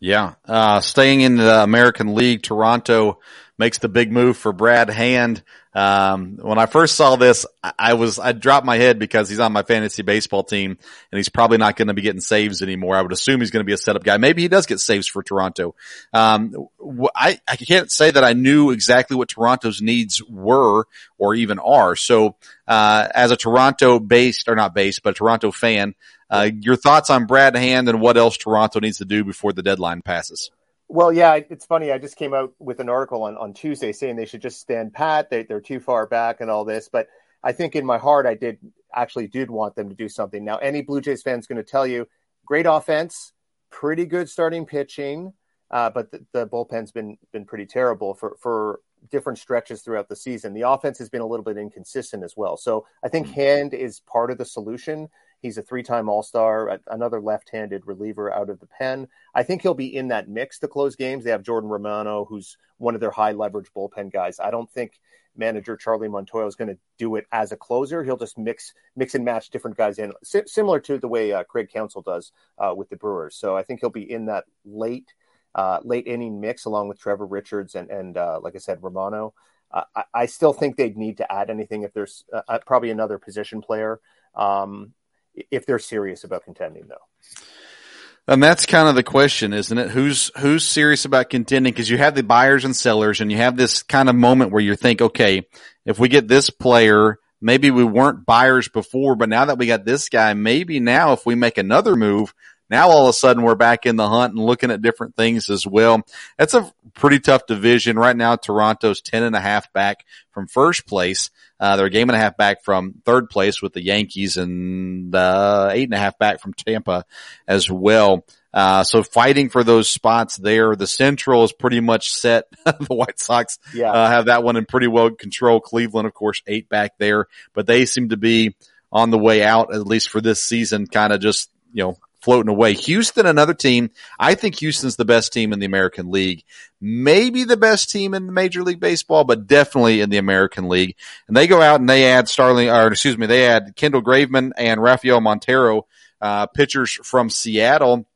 Yeah. Uh, staying in the American League, Toronto makes the big move for Brad Hand. Um, when I first saw this, I was, I dropped my head because he's on my fantasy baseball team and he's probably not going to be getting saves anymore. I would assume he's going to be a setup guy. Maybe he does get saves for Toronto. Um, I, I can't say that I knew exactly what Toronto's needs were or even are. So, uh, as a Toronto based or not based, but a Toronto fan, uh, your thoughts on Brad Hand and what else Toronto needs to do before the deadline passes? Well, yeah, it's funny. I just came out with an article on, on Tuesday saying they should just stand pat. They, they're too far back and all this. But I think in my heart, I did actually did want them to do something. Now, any Blue Jays fan is going to tell you, great offense, pretty good starting pitching, uh, but the, the, bullpen's been been pretty terrible for for different stretches throughout the season. The offense has been a little bit inconsistent as well. So I think mm-hmm. Hand is part of the solution. He's a three time All Star, another left handed reliever out of the pen. I think he'll be in that mix to close games. They have Jordan Romano, who's one of their high leverage bullpen guys. I don't think manager Charlie Montoyo is going to do it as a closer. He'll just mix mix and match different guys in, similar to the way uh, Craig Counsell does uh, with the Brewers. So I think he'll be in that late uh, late inning mix along with Trevor Richards and and uh, like I said Romano. I, I, still think they'd need to add anything if there's uh, uh, probably another position player. Um, if they're serious about contending, though. And that's kind of the question, isn't it? Who's who's serious about contending? Because you have the buyers and sellers, and you have this kind of moment where you think, okay, if we get this player, maybe we weren't buyers before, but now that we got this guy, maybe now if we make another move, now all of a sudden we're back in the hunt and looking at different things as well. That's a pretty tough division right now. Toronto's 10 and a half back from first place. Uh, they're a game and a half back from third place with the Yankees and, uh, eight and a half back from Tampa as well. Uh, so fighting for those spots there, the central is pretty much set. the White Sox, yeah. uh, have that one in pretty well control. Cleveland, of course, eight back there, but they seem to be on the way out, at least for this season, kind of just, you know, floating away. Houston, another team. I think Houston's the best team in the American League. Maybe the best team in the Major League Baseball, but definitely in the American League. And they go out and they add Starling, or excuse me, they add Kendall Graveman and Rafael Montero, uh, pitchers from Seattle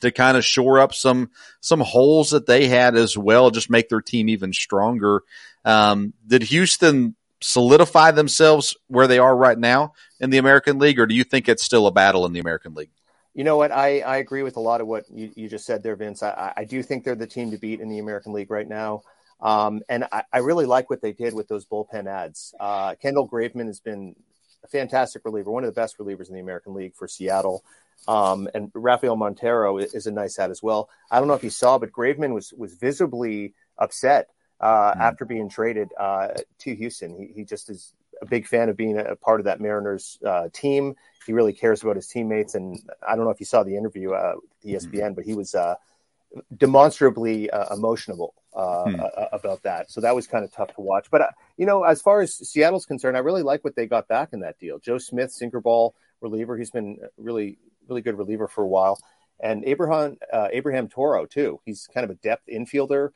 to kind of shore up some some holes that they had as well, just make their team even stronger. Um, did Houston solidify themselves where they are right now in the American League, or do you think it's still a battle in the American League? You know what? I, I agree with a lot of what you, you just said there, Vince. I, I do think they're the team to beat in the American League right now. Um, and I, I, really like what they did with those bullpen ads. Uh, Kendall Graveman has been a fantastic reliever, one of the best relievers in the American League for Seattle. Um, and Rafael Montero is a nice ad as well. I don't know if you saw, but Graveman was was visibly upset uh, mm. after being traded uh, to Houston. He, he just is a big fan of being a part of that Mariners uh, team. He really cares about his teammates, and I don't know if you saw the interview uh, ESPN, mm-hmm. but he was uh, demonstrably uh, emotional uh, hmm. about that. So that was kind of tough to watch. But uh, you know, as far as Seattle's concerned, I really like what they got back in that deal. Joe Smith, sinker ball reliever, he's been really really good reliever for a while, and Abraham Abraham Toro too. He's kind of a depth infielder.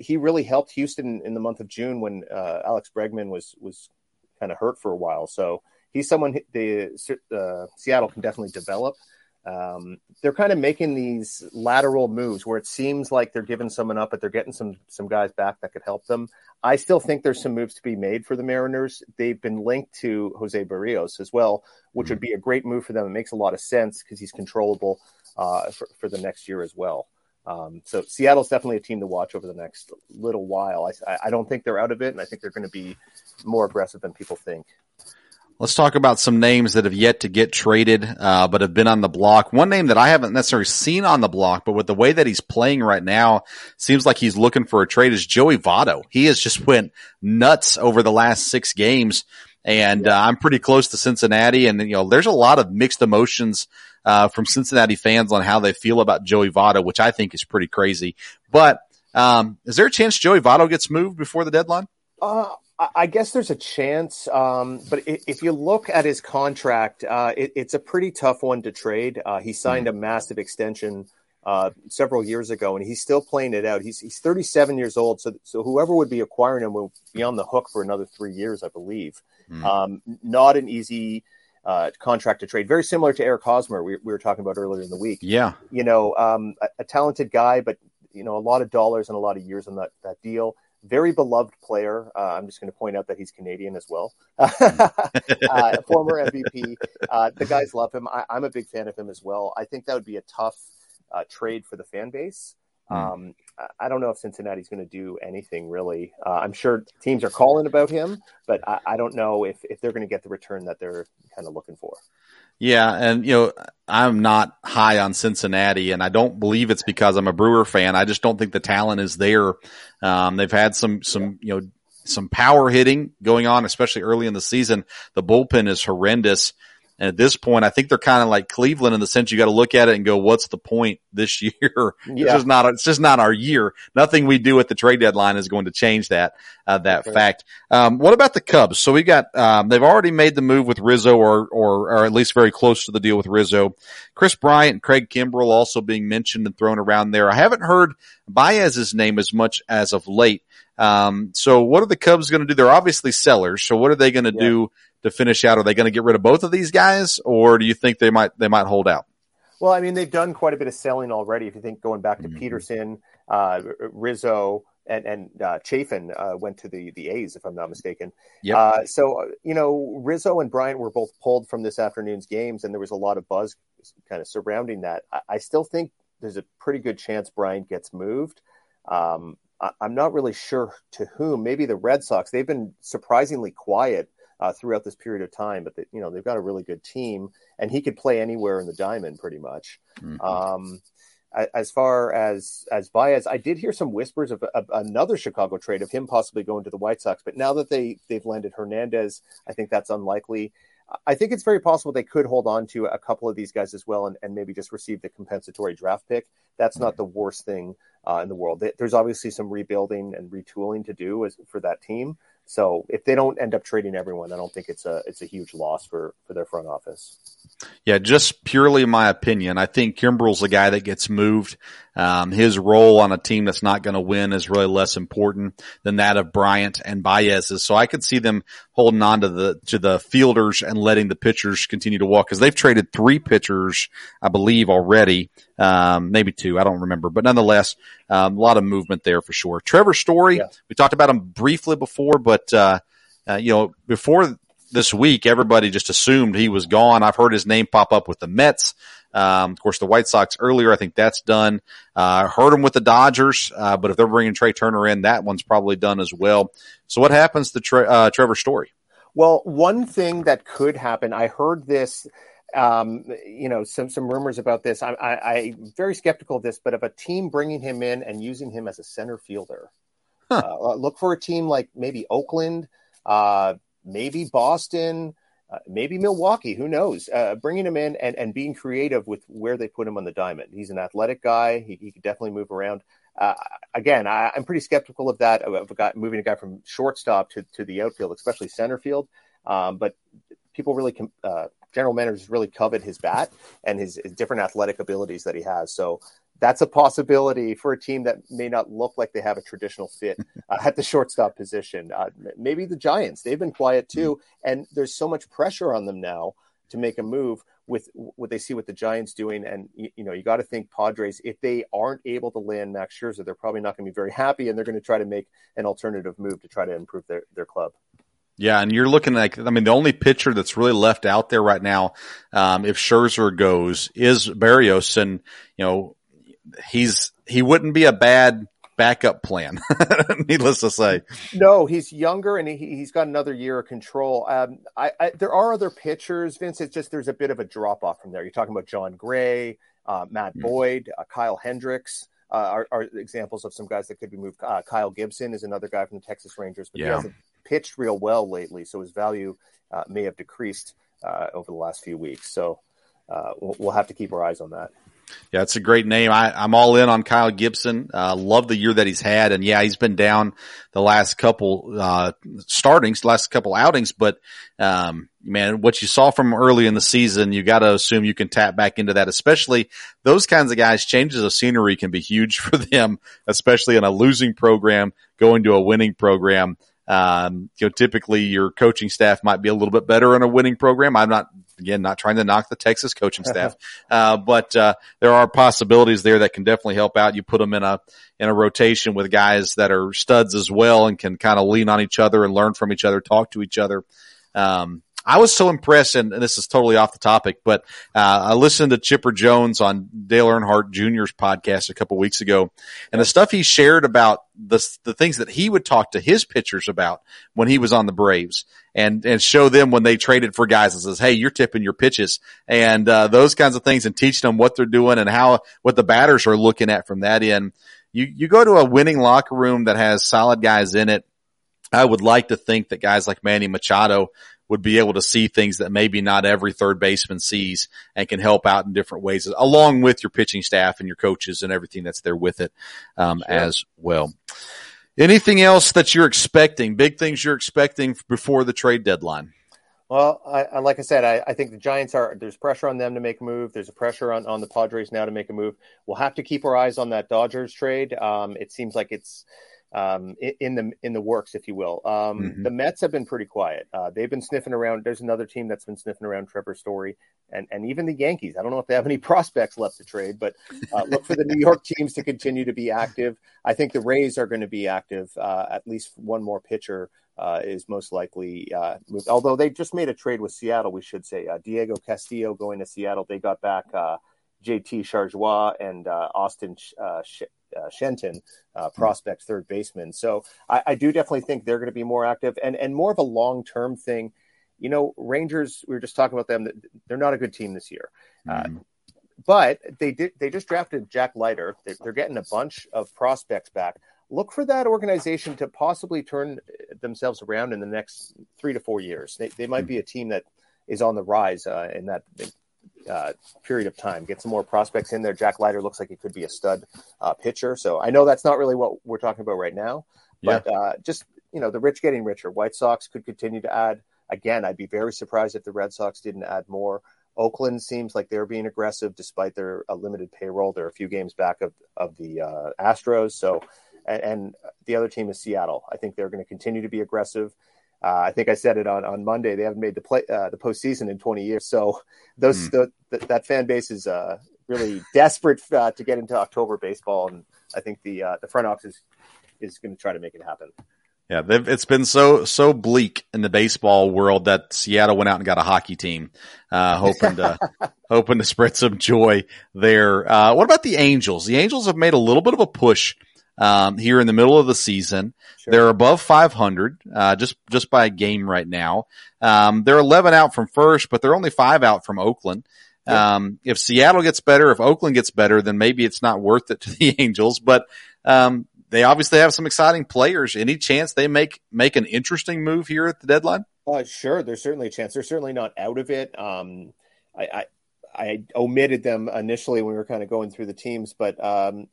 he really helped Houston in the month of June when Alex Bregman was was kind of hurt for a while. So he's someone the uh, Seattle can definitely develop. Um, they're kind of making these lateral moves where it seems like they're giving someone up, but they're getting some some guys back that could help them. I still think there's some moves to be made for the Mariners. They've been linked to Jose Berrios as well, which would be a great move for them. It makes a lot of sense because he's controllable uh, for, for the next year as well. Um, so Seattle's definitely a team to watch over the next little while. I, I don't think they're out of it, and I think they're going to be more aggressive than people think. Let's talk about some names that have yet to get traded, uh, but have been on the block. One name that I haven't necessarily seen on the block, but with the way that he's playing right now, seems like he's looking for a trade is Joey Votto. He has just went nuts over the last six games. And uh, I'm pretty close to Cincinnati. And, you know, there's a lot of mixed emotions uh, from Cincinnati fans on how they feel about Joey Votto, which I think is pretty crazy. But um, is there a chance Joey Votto gets moved before the deadline? Uh, I guess there's a chance, um, but if you look at his contract, uh, it, it's a pretty tough one to trade. Uh, he signed a massive extension uh, several years ago, and he's still playing it out. He's he's 37 years old, so so whoever would be acquiring him will be on the hook for another three years, I believe. Mm. Um, not an easy uh, contract to trade. Very similar to Eric Hosmer, we, we, were talking about earlier in the week. Yeah, you know, um, a, a talented guy, but you know, a lot of dollars and a lot of years on that that deal very beloved player. Uh, I'm just going to point out that he's Canadian as well. uh, former MVP. Uh, the guys love him. I, am a big fan of him as well. I think that would be a tough uh, trade for the fan base. Hmm. Um, I don't know if Cincinnati's going to do anything really. Uh, I'm sure teams are calling about him, but I, I don't know if, if they're going to get the return that they're kind of looking for. Yeah, and you know, I'm not high on Cincinnati, and I don't believe it's because I'm a Brewer fan. I just don't think the talent is there. Um, they've had some some you know some power hitting going on, especially early in the season. The bullpen is horrendous. And at this point, I think they're kind of like Cleveland in the sense you got to look at it and go, what's the point this year? Yeah. It's just not, it's just not our year. Nothing we do at the trade deadline is going to change that, uh, that okay. fact. Um, what about the Cubs? So we got, um, they've already made the move with Rizzo or, or, or at least very close to the deal with Rizzo. Kris Bryant and Craig Kimbrel also being mentioned and thrown around there. I haven't heard Baez's name as much as of late. Um, so what are the Cubs going to do? They're obviously sellers. So what are they going to yeah. do to finish out? Are they going to get rid of both of these guys, or do you think they might they might hold out? Well, I mean, they've done quite a bit of selling already. If you think going back to mm-hmm. Pederson, uh, Rizzo, and and uh, Chafin uh, went to the the A's, if I'm not mistaken. Yep. Uh, so you know, Rizzo and Bryant were both pulled from this afternoon's games, and there was a lot of buzz kind of surrounding that. I, I still think there's a pretty good chance Bryant gets moved. Um, I, I'm not really sure to whom. Maybe the Red Sox. They've been surprisingly quiet uh, throughout this period of time. But you know they've got a really good team, and he could play anywhere in the diamond pretty much. Mm-hmm. Um, as far as as Baez, I did hear some whispers of, of, another Chicago trade of him possibly going to the White Sox. But now that they they've landed Hernandez, I think that's unlikely. I think it's very possible they could hold on to a couple of these guys as well, and, and maybe just receive the compensatory draft pick. That's not the worst thing uh, in the world. There's obviously some rebuilding and retooling to do as, for that team. So if they don't end up trading everyone, I don't think it's a it's a huge loss for for their front office. Yeah, just purely my opinion. I think Kimbrel's a guy that gets moved. Um, his role on a team that's not going to win is really less important than that of Bryant and Baez's. So I could see them holding on to the to the fielders and letting the pitchers continue to walk because they've traded three pitchers, I believe, already. Um, maybe two, I don't remember, but nonetheless, um, a lot of movement there for sure. Trevor Story, yeah. we talked about him briefly before, but uh, uh, you know, before this week, everybody just assumed he was gone. I've heard his name pop up with the Mets. Um, of course, the White Sox earlier, I think that's done. Uh, heard him with the Dodgers, uh, but if they're bringing Trea Turner in, that one's probably done as well. So what happens to Tre- uh, Trevor Story? Well, one thing that could happen, I heard this, um, you know, some some rumors about this. I, I, I'm very skeptical of this, but of a team bringing him in and using him as a center fielder, huh. uh, look for a team like maybe Oakland, uh, maybe Boston, uh, maybe Milwaukee. Who knows? Uh, bringing him in and, and being creative with where they put him on the diamond. He's an athletic guy. He, he could definitely move around. Uh, again, I, am pretty skeptical of that of a guy moving a guy from shortstop to, to the outfield, especially center field. Um, but people really, uh, general managers really covet his bat and his, his different athletic abilities that he has. So that's a possibility for a team that may not look like they have a traditional fit uh, at the shortstop position. Uh, maybe the Giants, they've been quiet too, and there's so much pressure on them now to make a move with what they see what the Giants doing. And you, you know, you got to think Padres, if they aren't able to land Max Scherzer, they're probably not going to be very happy, and they're going to try to make an alternative move to try to improve their their club. Yeah, and you're looking like I mean the only pitcher that's really left out there right now, um, if Scherzer goes, is Berrios, and you know he's he wouldn't be a bad backup plan. Needless to say, no, he's younger and he, he's got another year of control. Um, I, I, there are other pitchers, Vince. It's just there's a bit of a drop off from there. You're talking about Jon Gray, uh, Matt mm. Boyd, uh, Kyle Hendricks. Uh, are, are, examples of some guys that could be moved. Uh, Kyle Gibson is another guy from the Texas Rangers, but yeah. he hasn't pitched real well lately, so his value uh, may have decreased uh, over the last few weeks. So we'll, we'll have to keep our eyes on that. Yeah, it's a great name. I, am all in on Kyle Gibson. Uh, love the year that he's had. And yeah, he's been down the last couple, uh, startings, last couple outings, but, um, man, what you saw from early in the season, you got to assume you can tap back into that, especially those kinds of guys. Changes of scenery can be huge for them, especially in a losing program going to a winning program. Um, you know, typically your coaching staff might be a little bit better in a winning program. I'm not, again, not trying to knock the Texas coaching staff, uh, but, uh, there are possibilities there that can definitely help out. You put them in a, in a rotation with guys that are studs as well and can kind of lean on each other and learn from each other, talk to each other. Um, I was so impressed, and, this is totally off the topic, but uh, I listened to Chipper Jones on Dale Earnhardt Jr.'s podcast a couple weeks ago, and the stuff he shared about the the things that he would talk to his pitchers about when he was on the Braves, and and show them when they traded for guys and says, "Hey, you're tipping your pitches," and uh, those kinds of things, and teaching them what they're doing and how what the batters are looking at from that end. You you go to a winning locker room that has solid guys in it. I would like to think that guys like Manny Machado would be able to see things that maybe not every third baseman sees and can help out in different ways along with your pitching staff and your coaches and everything that's there with it um, sure. as well. Anything else that you're expecting? Big things you're expecting before the trade deadline? Well, I, like I said, I, I, think the Giants are. There's pressure on them to make a move. There's a pressure on, on the Padres now to make a move. We'll have to keep our eyes on that Dodgers trade. Um, it seems like it's um, in the in the works, if you will. Um, mm-hmm. The Mets have been pretty quiet. Uh, they've been sniffing around. There's another team that's been sniffing around Trevor Story, and and even the Yankees. I don't know if they have any prospects left to trade, but uh, look for the New York teams to continue to be active. I think the Rays are going to be active. Uh, at least one more pitcher uh, is most likely uh, moved. Although they just made a trade with Seattle, we should say uh, Diego Castillo going to Seattle. They got back. JT Chargois and Austin Sh- uh, Shenton, uh, hmm. prospect third baseman. So I, I do definitely think they're going to be more active and and more of a long term thing. You know, Rangers. We were just talking about them. They're not a good team this year. Mm. Uh, but they did. They just drafted Jack Leiter. They're, they're, getting a bunch of prospects back. Look for that organization to possibly turn themselves around in the next three to four years. They, they might mm. be a team that is on the rise uh, in that uh, period of time. Get some more prospects in there. Jack Leiter looks like he could be a stud uh, pitcher. So I know that's not really what we're talking about right now, but yeah. uh, just you know, the rich getting richer. White Sox could continue to add. Again, I'd be very surprised if the Red Sox didn't add more. Oakland seems like they're being aggressive despite their uh, limited payroll. They're a few games back of of the uh, Astros. So, and, and the other team is Seattle. I think they're going to continue to be aggressive. Uh, I think I said it on, on Monday. They haven't made the play uh, the postseason in 20 years, so those mm. the, the, that fan base is uh, really desperate uh, to get into October baseball, and I think the uh, the front office is, is going to try to make it happen. Yeah, it's been so so bleak in the baseball world that Seattle went out and got a hockey team, uh, hoping to hoping to spread some joy there. what about the Angels? The Angels have made a little bit of a push um, here in the middle of the season. Sure. They're above 500, uh, just, just by a game right now. Um, they're 11 out from first, but they're only five out from Oakland. Um, if Seattle gets better, if Oakland gets better, then maybe it's not worth it to the Angels, but, um, they obviously have some exciting players. Any chance they make, make an interesting move here at the deadline? Uh, sure. There's certainly a chance. They're certainly not out of it. Um, I, I, I omitted them initially when we were kind of going through the teams, but, um,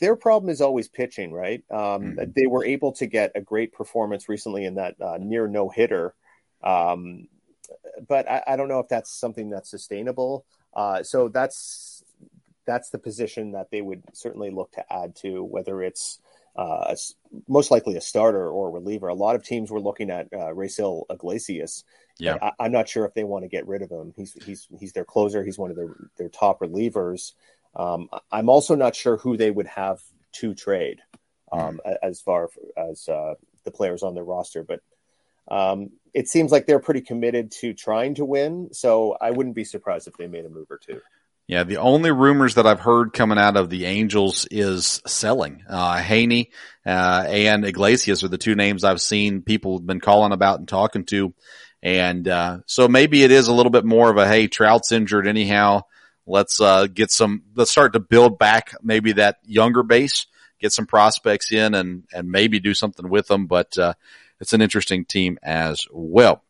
their problem is always pitching, right? Um, mm-hmm. They were able to get a great performance recently in that uh, near no hitter, um, but I, I, don't know if that's something that's sustainable. Uh, so that's that's the position that they would certainly look to add to, whether it's uh, most likely a starter or a reliever. A lot of teams were looking at uh, Raisel Iglesias. Yeah, I, am not sure if they want to get rid of him. He's he's he's their closer. He's one of their their top relievers. Um, I'm also not sure who they would have to trade um, mm. as far as uh, the players on their roster, but um, it seems like they're pretty committed to trying to win. So I wouldn't be surprised if they made a move or two. Yeah, the only rumors that I've heard coming out of the Angels is selling. Uh, Heaney uh, and Iglesias are the two names I've seen people have been calling about and talking to. And uh, so maybe it is a little bit more of a hey, Trout's injured anyhow. Let's uh, get some. Let's start to build back maybe that younger base, get some prospects in, and and maybe do something with them. But uh, it's an interesting team as well.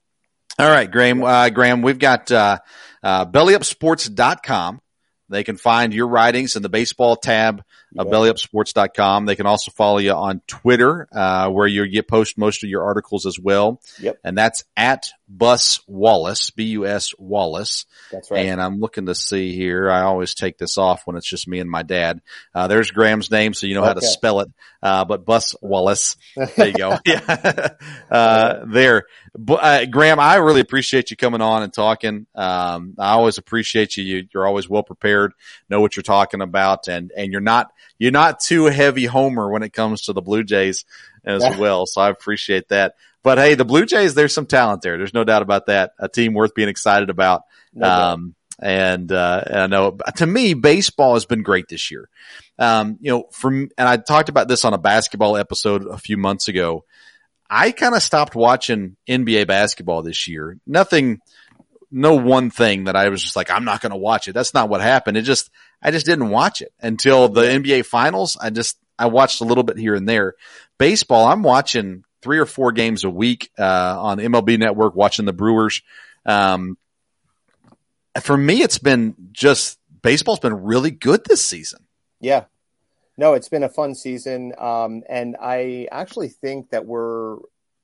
All right, Graeme. Uh, Graeme, we've got uh, uh, bellyupsports.com. They can find your writings in the baseball tab of bellyupsports.com. They can also follow you on Twitter, uh, where you get post most of your articles as well. Yep. And that's at Bus Wallace, B-U-S Wallace. That's right. And I'm looking to see here. I always take this off when it's just me and my dad. Uh, there's Graeme's name, so you know how to spell it. Uh, but Bus Wallace. There you go. yeah. Uh, there. Bu- Uh, Graeme, I really appreciate you coming on and talking. Um, I always appreciate you. you. You're always well prepared, know what you're talking about, and, and you're not, you're not too heavy homer when it comes to the Blue Jays as Yeah. well. So I appreciate that. But hey, the Blue Jays, there's some talent there. There's no doubt about that. A team worth being excited about. No. Um, and, uh, and I know to me, baseball has been great this year. Um, you know, from, and I talked about this on a basketball episode a few months ago. I kind of stopped watching NBA basketball this year. Nothing, no one thing that I was just like, I'm not going to watch it. That's not what happened. It just, I just didn't watch it until the NBA finals. I just, I watched a little bit here and there. Baseball, I'm watching three or four games a week, uh, on MLB network, watching the Brewers. Um, for me, it's been just, baseball's been really good this season. Yeah. No, it's been a fun season. Um, and I actually think that we're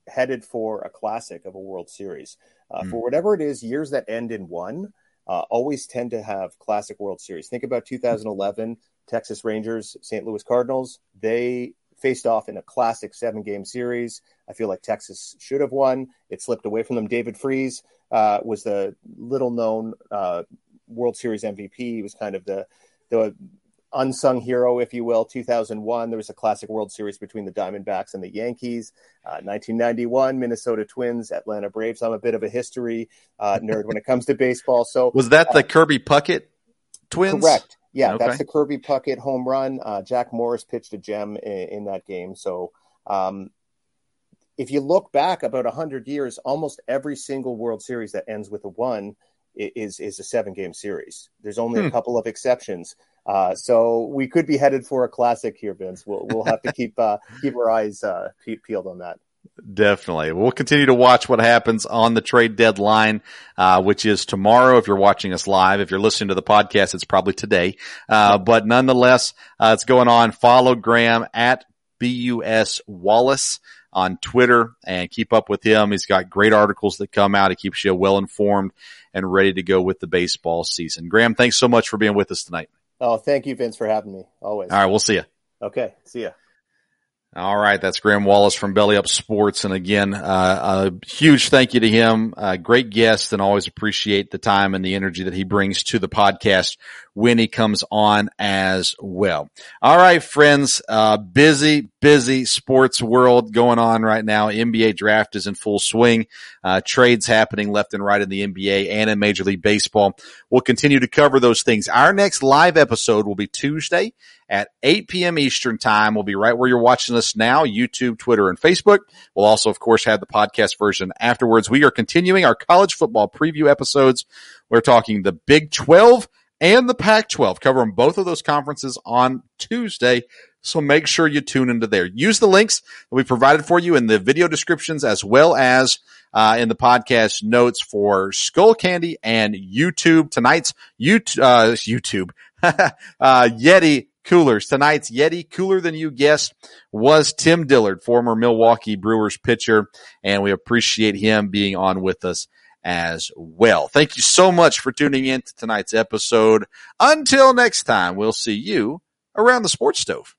headed for a classic of a World Series. Uh, Mm. For whatever it is, years that end in one uh, always tend to have classic World Series. Think about 2011, Texas Rangers, St. Louis Cardinals. They faced off in a classic seven game series. I feel like Texas should have won. It slipped away from them. David Freese uh, was the little known uh, World Series MVP. He was kind of the the unsung hero, if you will. 2001, there was a classic World Series between the Diamondbacks and the Yankees. Uh, 1991, Minnesota Twins, Atlanta Braves. I'm a bit of a history uh, nerd when it comes to baseball. So Was that the Kirby Puckett twins? Correct. Yeah, Okay. that's the Kirby Puckett home run. Uh, Jack Morris pitched a gem in, in that game. So, um, if you look back about 100 years, almost every single World Series that ends with a one is is a seven game series. There's only Hmm. a couple of exceptions. Uh, so we could be headed for a classic here, Vince. We'll we'll have to keep uh, keep our eyes uh, pe- peeled on that. Definitely. We'll continue to watch what happens on the trade deadline, uh, which is tomorrow. If you're watching us live, if you're listening to the podcast, it's probably today. Uh, but nonetheless, uh, it's going on. Follow Graeme at BUS Wallace on Twitter and keep up with him. He's got great articles that come out. He keeps you well informed and ready to go with the baseball season. Graeme, thanks so much for being with us tonight. Oh, thank you, Vince, for having me. Always. All right. We'll see you. Okay. See ya. All right, that's Graeme Wallace from Belly Up Sports, and again, uh, a huge thank you to him. Uh, great guest, and always appreciate the time and the energy that he brings to the podcast when he comes on as well. All right, friends, uh, busy, busy sports world going on right now. NBA draft is in full swing. Uh, trades happening left and right in the NBA and in Major League Baseball. We'll continue to cover those things. Our next live episode will be Tuesday at 8 p.m. Eastern time. We'll be right where you're watching us now, YouTube, Twitter, and Facebook. We'll also, of course, have the podcast version afterwards. We are continuing our college football preview episodes. We're talking the Big 12 and the Pac 12, covering both of those conferences on Tuesday. So make sure you tune into there. Use the links that we provided for you in the video descriptions as well as uh, in the podcast notes for Skull Candy and YouTube. Tonight's YouTube, uh, YouTube, uh, Yeti coolers. Tonight's Yeti cooler than you guessed was Tim Dillard, former Milwaukee Brewers pitcher, and we appreciate him being on with us as well. Thank you so much for tuning in to tonight's episode. Until next time, we'll see you around the sports stove.